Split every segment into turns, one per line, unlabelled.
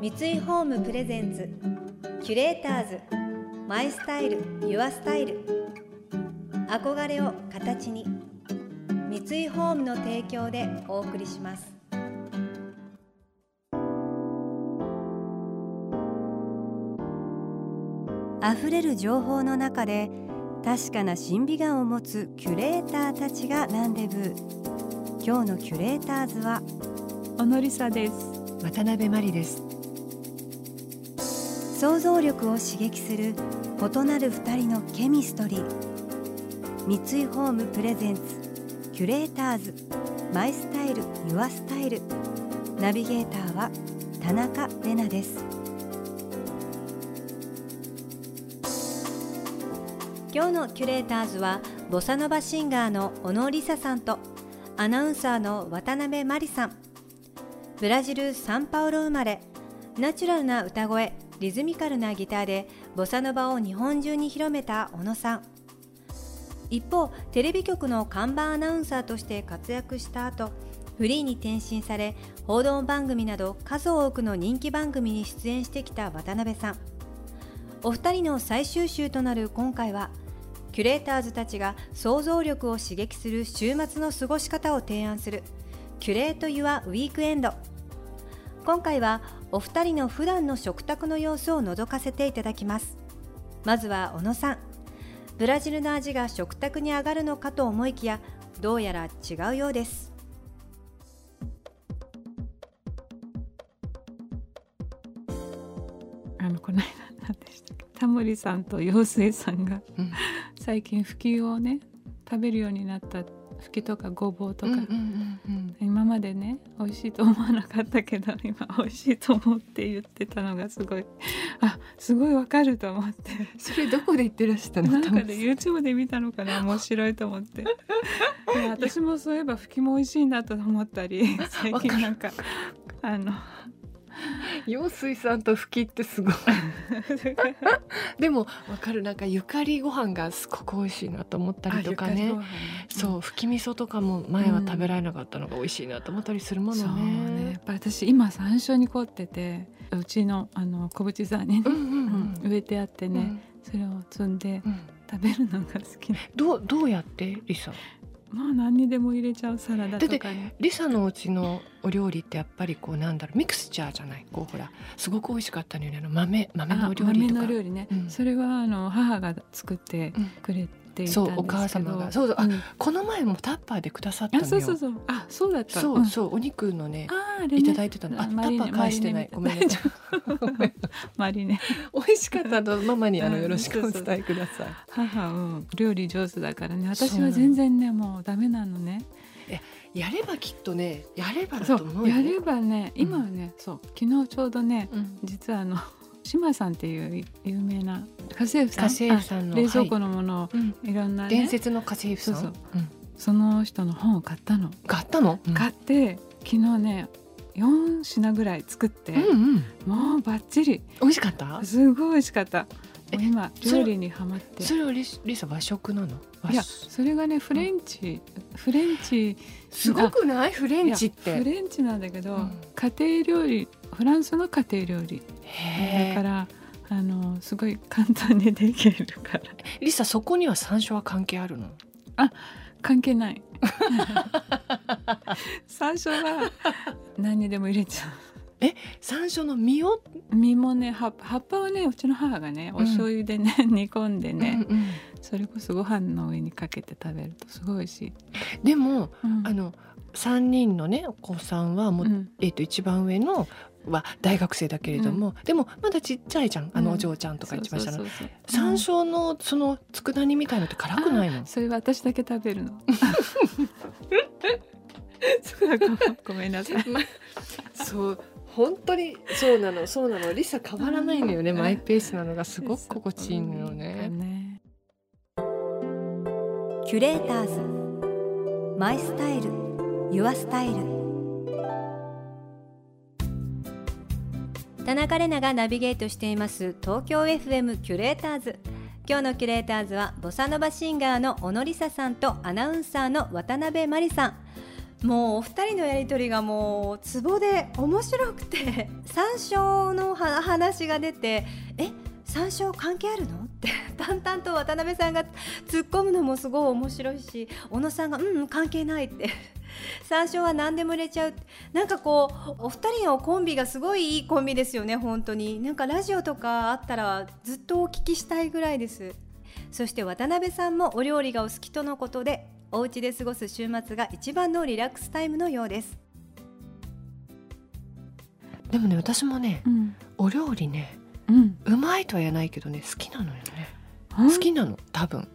三井ホームプレゼンツキュレーターズマイスタイルユアスタイル。憧れを形に三井ホームの提供でお送りします。溢れる情報の中で確かな審美眼を持つキュレーターたちがランデブー今日のキュレーターズは
小野梨沙です。
渡辺真理です
想像力を刺激する異なる二人のケミストリー。三井ホームプレゼンツキュレーターズ。マイスタイルユアスタイル。ナビゲーターは田中れなです。今日のキュレーターズはボサノバシンガーの小野梨沙さんとアナウンサーの渡辺真理さん。ブラジル・サンパウロ生まれ。ナチュラルな歌声。リズミカルなギターでボサノバを日本中に広めた小野さん。一方テレビ局の看板アナウンサーとして活躍した後フリーに転身され報道番組など数多くの人気番組に出演してきた渡辺さん。お二人の最終週となる今回はキュレーターズたちが想像力を刺激する週末の過ごし方を提案するキュレート・ユア・ウィークエンド。今回はお二人の普段の食卓の様子を覗かせていただきます。まずは小野さん。ブラジルの味が食卓に上がるのかと思いきやどうやら違うようです。
あのこの間何でしたっけ？タモリさんと陽水さんが、うん、最近ふきをね食べるようになったふきとかごぼうとか、今までね美味しいと思わなかったけど 今美味しいと思って言ってたのがすごい。あすごいわかると思って。
それどこで言ってらしたの？
なんかで YouTube で見たのかな？面白いと思って。私もそういえばふきも美味しいなと思ったり 最近なんかあの
陽水さんとふきってすごい。でもわかる。なんかゆかりご飯がすごく美味しいなと思ったりとかね、ね、そうふき味噌とかも前は食べられなかったのが美味しいなと思ったりするものね。
うん、ね。やっぱ私今山椒に凝っててうちのあの小淵さんに、ねうんうんうん、植えてあってね、うん、それを摘んで食べるのが好き、
どうどうやってリサ？
まあ何にでも入れちゃうサラダとか
に。リサのうちのお料理ってやっぱりこうなんだろうミクスチャーじゃない？こうほらすごく美味しかったのよね。あの豆豆の料理とか。
豆の料理ね、うん、それはあの母が作ってくれて
そうお母様が。そうそう、あ、うん、この前もタッパーでくださったのよ。
そうそうそう。あそうだった。
そうそう、お肉のねいただいてたの。あタッパー返してない。ごめんなさい
マリネ。
美味しかったとママにあのよろしくお伝えください。
母うん料理上手だからね。私は全然ねもうダメなのね。
やればきっとねやればだと思
うやればね今はね、そう昨日ちょうどね、実はあの島さんっていう有名な家政婦さん？
家政婦さんの
冷蔵庫のものをいろんな、
ね、伝説の家政婦さん？そう
そう、その人の本を買ったの。
買ったの、
買って昨日ね4品ぐらい作って、うんうん、もうバッチリ。
美味しかった？
すごい美味しかった。今料理にはまって。
それはリリサ和食なの？
いやそれがねフレンチ、うん、フレンチ
すごくない？フレンチって。
フレンチなんだけど、うん、家庭料理フランスの家庭料理だからあのすごい簡単にできるから。
リサそこには山椒は関係あるの？
あ関係ない。山椒は何にでも入れちゃう。
え山椒の実を？
実もね葉っぱはねうちの母がねお醤油でね、うん、煮込んでね、うんうん、それこそご飯の上にかけて食べるとすごい美味しい。
でも、うん、あの3人のねお子さんはもう、うん、えー、と一番上のは大学生だけれども、うん、でもまだちっちゃいじゃんあのお嬢ちゃんとか一番下の。山椒のその佃煮みたいのって辛くないの？
それは私だけ食べるの。ごめんなさい、ま、
そう本当にそうなのそうなの。リサ変わらないのよね、マイペースなのがすごく心地いいのよね。ね。
キュレーターズ。マイスタイル。ユアスタイル田中れながナビゲートしています東京 FM キュレーターズ。今日のキュレーターズはボサノバシンガーの小野梨沙さんとアナウンサーの渡辺真理さん。もうお二人のやり取りがもうツボで面白くて山椒の話が出てえ山椒関係あるの？って淡々と渡辺さんが突っ込むのもすごい面白いし小野さんが「うん、うん、関係ない」って。山椒は何でも入れちゃう。なんかこうお二人のコンビがすごいいいコンビですよね本当に。なんかラジオとかあったらずっとお聞きしたいぐらいです。そして渡辺さんもお料理がお好きとのことでお家で過ごす週末が一番のリラックスタイムのようです。
でもね私もね、うん、お料理ね、うん、うまいとは言えないけどね好きなのよね。好きなの多分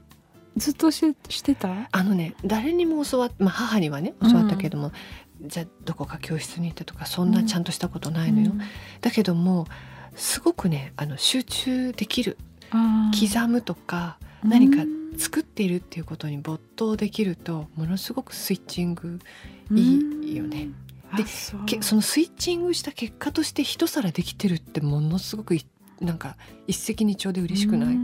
ずっとししてた？
あのね誰にも教わっ、まあ、母にはね教わったけども、うん、じゃあどこか教室に行ってとかそんなちゃんとしたことないのよ、うん、だけどもすごくねあの集中できる。刻むとか何か作っているっていうことに没頭できるとものすごくスイッチングいいよね。でそのスイッチングした結果として一皿できてるってものすごくなんか一石二鳥で嬉しくない？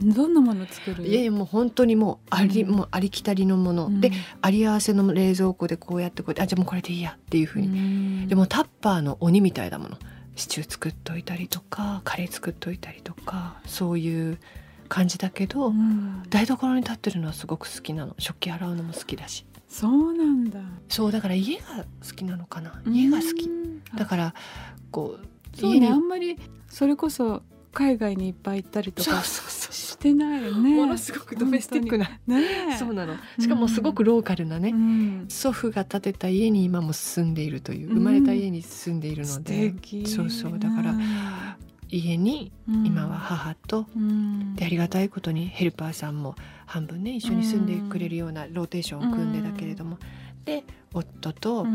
どんなもの作る？
いやいやもう本当にもうあり、うん、もうありきたりのもの、うん、であり合わせの冷蔵庫でこうやってこうやってあじゃあもうこれでいいやっていうふうに、ん、でもタッパーの鬼みたいなもの。シチュー作っといたりとかカレー作っといたりとかそういう感じだけど、台所に立ってるのはすごく好きなの。食器洗うのも好きだし。
そうなんだ。
そうだから家が好きなのかな。家が好き。だからこ
うそうねあんまりそれこそ海外にいっぱい行ったりとかしてないよね。
ものすごくドメスティックな、ね、そうなの。しかもすごくローカルなね、うん、祖父が建てた家に今も住んでいるという生まれた家に住んでいるので、うん、そうそう。だから家に今は母と、うん、でありがたいことにヘルパーさんも半分ね一緒に住んでくれるようなローテーションを組んでだけれども、で夫と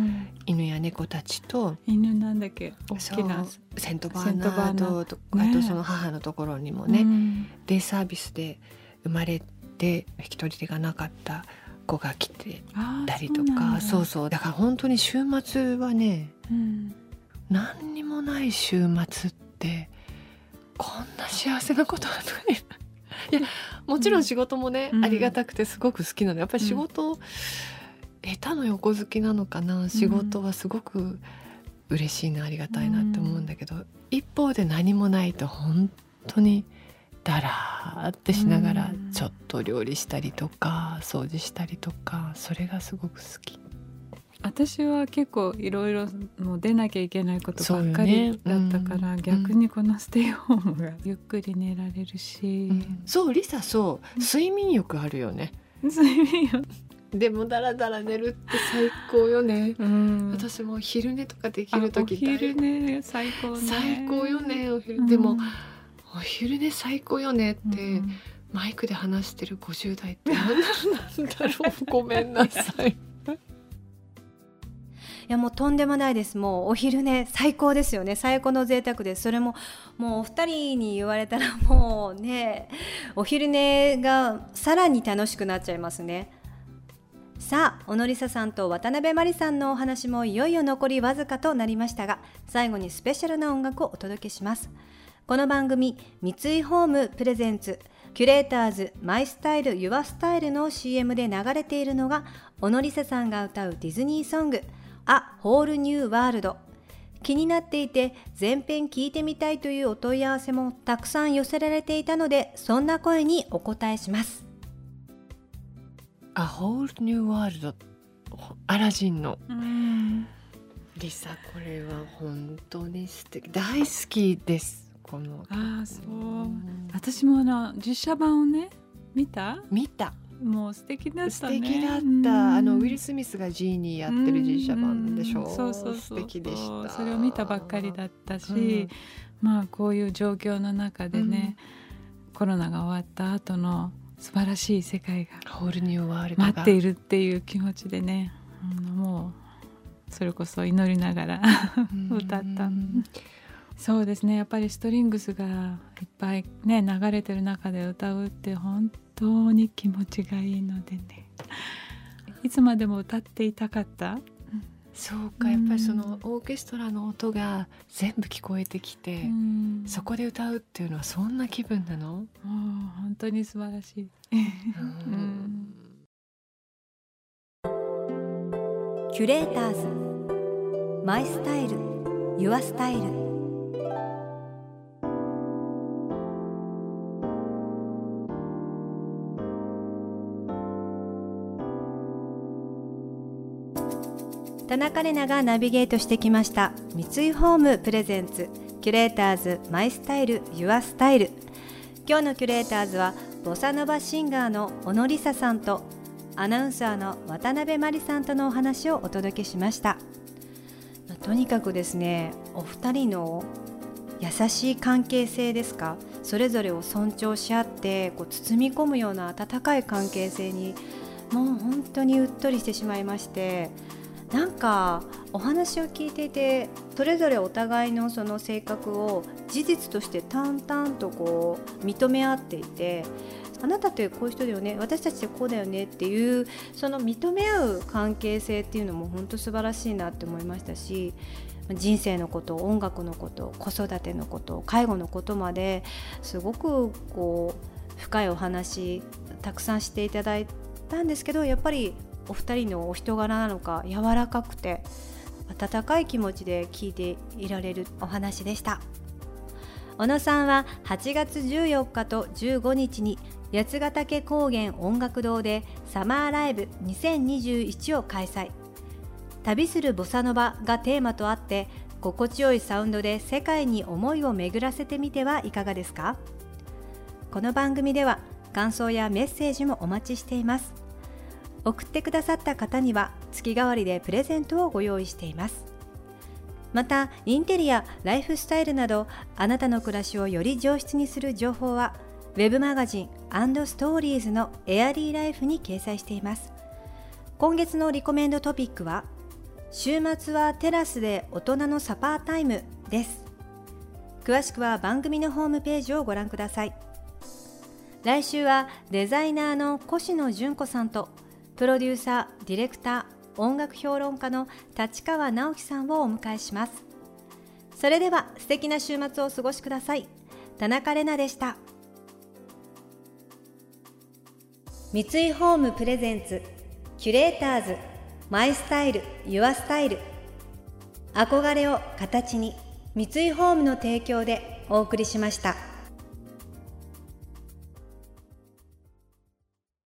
犬や猫たちと、
犬なんだっけ？大きな。
セントバーナードと、ね、あとその母のところにもね、うん、デイサービスで生まれて引き取り手がなかった子が来てたりとか。そうそうだから本当に週末はね、うん、何にもない週末ってこんな幸せなことはない。いやもちろん仕事もね、うん、ありがたくてすごく好きなの。やっぱり仕事、下手の横好きなのかな？仕事はすごく嬉しいなありがたいなって思うんだけど、一方で何もないと本当にだらーってしながらちょっと料理したりとか掃除したりとかそれがすごく好き。
私は結構いろいろもう出なきゃいけないことばっかりだったから、ねうん、逆にこのステイホームがゆっくり寝られるし、
うん、そうリサそう。睡眠欲あるよね。
睡眠欲
でもだらだら寝るって最高よね、うん、私も昼寝とかできる時
昼寝最高ね。
最高よねお昼、うん、でもお昼寝最高よねって、うん、マイクで話してる50代って何なんだろう。ごめんなさい。
いやもうとんでもないです。もうお昼寝最高ですよね。最高の贅沢です。それももうお二人に言われたらもうねお昼寝がさらに楽しくなっちゃいますねさあ小野梨沙さんと渡辺真理さんのお話もいよいよ残りわずかとなりましたが最後にスペシャルな音楽をお届けします。この番組三井ホームプレゼンツキュレーターズマイスタイルユアスタイルの CM で流れているのが小野梨沙さんが歌うディズニーソングあホールニューワールド気になっていて全編聞いてみたいというお問い合わせもたくさん寄せられていたのでそんな声にお答えします。
アホールニューワールドアラジンの、リサこれは本当に素敵。大好きです。この。
あそう、私もあの実写版をね見た？
見た。
もう素敵だった、ね、
素敵だった、あのウィル・スミスがジーニーやってる実写版でしょ。う、
そうそうそう。素敵でした。それを見たばっかりだったし、まあこういう状況の中でね、コロナが終わった後の素晴らしい世界が待っているっていう気持ちでね、うん、もうそれこそ祈りながら歌った。そうですね。やっぱりストリングスがいっぱいね流れてる中で歌うって本当に気持ちがいいのでね。いつまでも歌っていたかった
そうかやっぱりそのオーケストラの音が全部聞こえてきて、そこで歌うっていうのはそんな気分なの？
本当に素晴らしい。
キュレーターズ。マイスタイル。ユアスタイル田中れながナビゲートしてきました。三井ホームプレゼンツ。キュレーターズマイスタイルユアスタイル。今日のキュレーターズはボサノバシンガーの小野梨沙さんとアナウンサーの渡辺真理さんとのお話をお届けしました。とにかくですねお二人の優しい関係性ですか？それぞれを尊重し合ってこう包み込むような温かい関係性にもう本当にうっとりしてしまいましてなんかお話を聞いていてそれぞれお互いのその性格を事実として淡々とこう認め合っていてあなたってこういう人だよね私たちってこうだよねっていうその認め合う関係性っていうのも本当素晴らしいなって思いましたし人生のこと音楽のこと子育てのこと介護のことまですごくこう深いお話たくさんしていただいたんですけどやっぱりお二人のお人柄なのか柔らかくて温かい気持ちで聞いていられるお話でした。小野さんは8月14日と15日に八ヶ岳高原音楽堂でサマーライブ2021を開催。旅するボサノバがテーマとあって心地よいサウンドで世界に思いを巡らせてみてはいかがですか？この番組では感想やメッセージもお待ちしています。送ってくださった方には月替わりでプレゼントをご用意しています。またインテリアライフスタイルなどあなたの暮らしをより上質にする情報はウェブマガジンストーリーズのエアリーライフに掲載しています。今月のリコメンドトピックは週末はテラスで大人のサパータイムです。詳しくは番組のホームページをご覧ください。来週はデザイナーの越野純子さんとプロデューサーディレクター音楽評論家の立川直樹さんをお迎えします。それでは素敵な週末をお過ごしください。田中れなでした。三井ホームプレゼンツキュレーターズマイスタイルユアスタイル。憧れを形に三井ホームの提供でお送りしました。